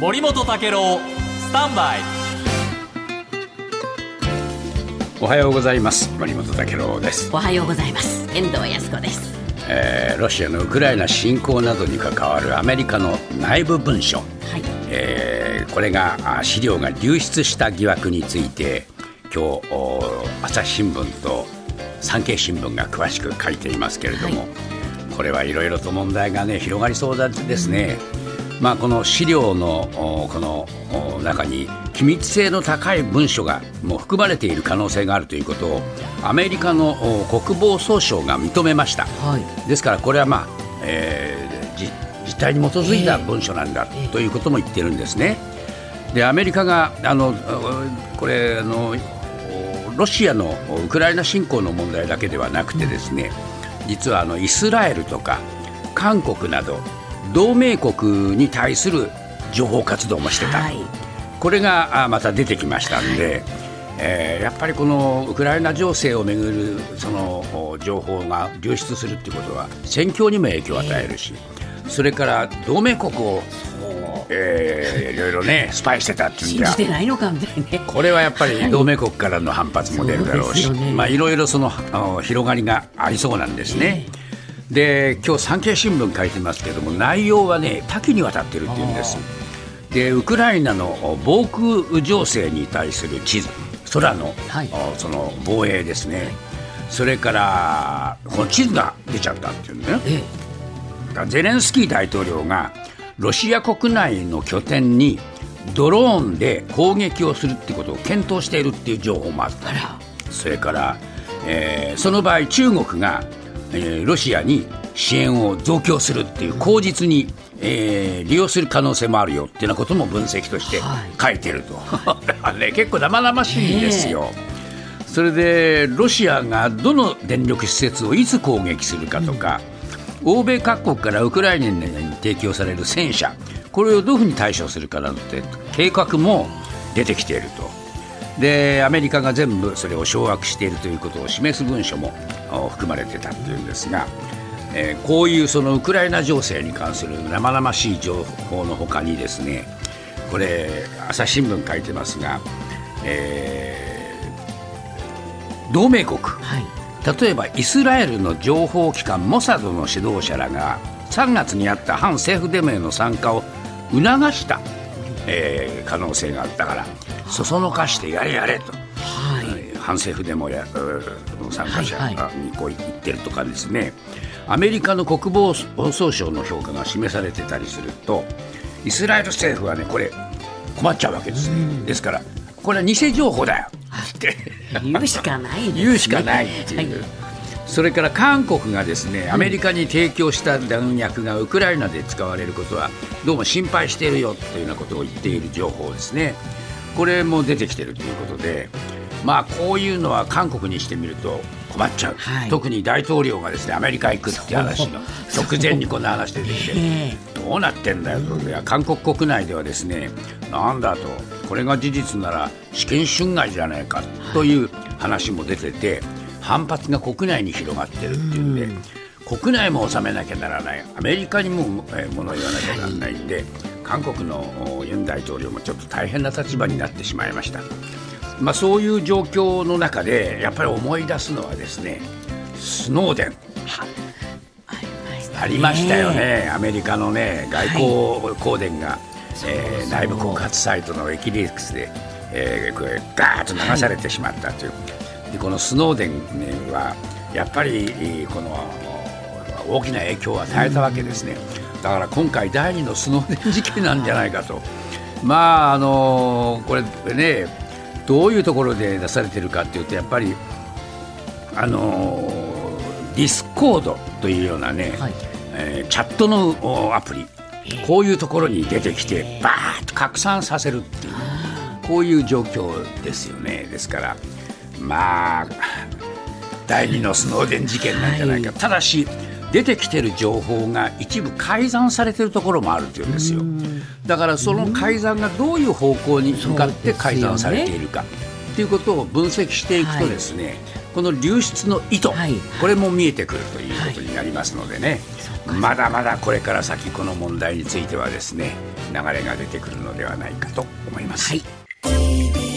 森本武郎スタンバイ。おはようございます。森本武郎です、おはようございます。遠藤康子です。えーロシアのウクライナ侵攻などに関わるアメリカの内部文書、はい。えーこれがあ資料が流出した疑惑について今日お朝日新聞と産経新聞が詳しく書いていますけれども、これはいろいろと問題がね広がりそうだですね。まあ、この資料のおこのお中に機密性の高い文書がもう含まれている可能性があるということをアメリカのお国防総省が認めました、はい。ですからこれは、まあえーじ実態に基づいた文書なんだええ。ということも言ってるんですね。でアメリカがあのおこれあのおロシアのウクライナ侵攻の問題だけではなくてですね実はあのイスラエルとか韓国など同盟国に対する情報活動もしてた、はい。これがあまた出てきましたんで、えーやっぱりこのウクライナ情勢をめぐるそのお情報が流出するっていうことは戦況にも影響を与えるし、それから同盟国を、えーいろいろねスパイしてたっていうんじゃ。信じてないのかみたいね。これはやっぱり同盟国からの反発も出るだろうし、そうですよね。まあいろいろその広がりがありそうなんですね。で今日産経新聞書いてますけども内容はね多岐にわたってるっていうんです。でウクライナの防空情勢に対する地図空の,、はい。その防衛ですね。それからこの地図が出ちゃったっていうね。えゼレンスキー大統領がロシア国内の拠点にドローンで攻撃をするってことを検討しているっていう情報もあった。それから、えーその場合中国が、えーロシアに支援を増強するっていう口実に、えー利用する可能性もあるよっていうなことも分析としてはい。書いてると、だからね、結構生々しいんですよ。それでロシアがどの電力施設をいつ攻撃するかとか、欧米各国からウクライナに提供される戦車これをどういうふうに対処するかなどって計画も出てきているとでアメリカが全部それを掌握しているということを示す文書もお含まれてたっていうんですが、えーこういうそのウクライナ情勢に関する生々しい情報のほかにですねこれ朝日新聞書いてますが、えー同盟国はい。例えばイスラエルの情報機関モサドの指導者らが3月にあった反政府デモへの参加を促した、えー可能性があったから。そそのかしてやれやれと、はい。反政府デモや参加者はいはにこう言ってるとかですね。アメリカの国防総省の評価が示されてたりするとイスラエル政府はねこれ困っちゃうわけですね、ですからこれは偽情報だよ。って言うしかないね。言うしかないっていう、はいそれから韓国がですねアメリカに提供した弾薬がウクライナで使われることはどうも心配しているよというようなことを言っている情報ですね。これも出てきているということでまあこういうのは韓国にしてみると困っちゃう、はい。特に大統領がですねアメリカ行くって話の直前にこんな話出てきてえどうなってんだよと、韓国国内ではですねなんだと。これが事実なら試験侵害じゃないかという話も出てて反発が国内に広がってるっていうんで、国内も収めなきゃならない。アメリカにも、えー物を言わなきゃならないんで、韓国のおユン大統領もちょっと大変な立場になってしまいました。まあ、そういう状況の中でやっぱり思い出すのはですねスノーデン。ありましたよね、アメリカのね外交公電が、えー内部告発サイトのウィキリークスで、えーこれガーッと流されてしまったという、でこのスノーデン、ね、はやっぱりこの大きな影響を与えたわけですね、だから今回、第二のスノーデン事件なんじゃないかと。まああのこれねどういうところで出されてるかっていうとやっぱりあのディスコードというようなね、はい。えーチャットのおアプリ。こういうところに出てきてバーッと拡散させるっていう。こういう状況ですよね。ですからまあ第二のスノーデン事件なんじゃないか、ただし出てきてる情報が一部改ざんされてるところもあるっていうんですよ。だからその改ざんがどういう方向に向かって改ざんされているか。っていうことを分析していくとですね、ここの流出の意図、はい。これも見えてくるということになりますのでね、まだまだこれから先この問題についてはですね流れが出てくるのではないかと思います。はい。TBS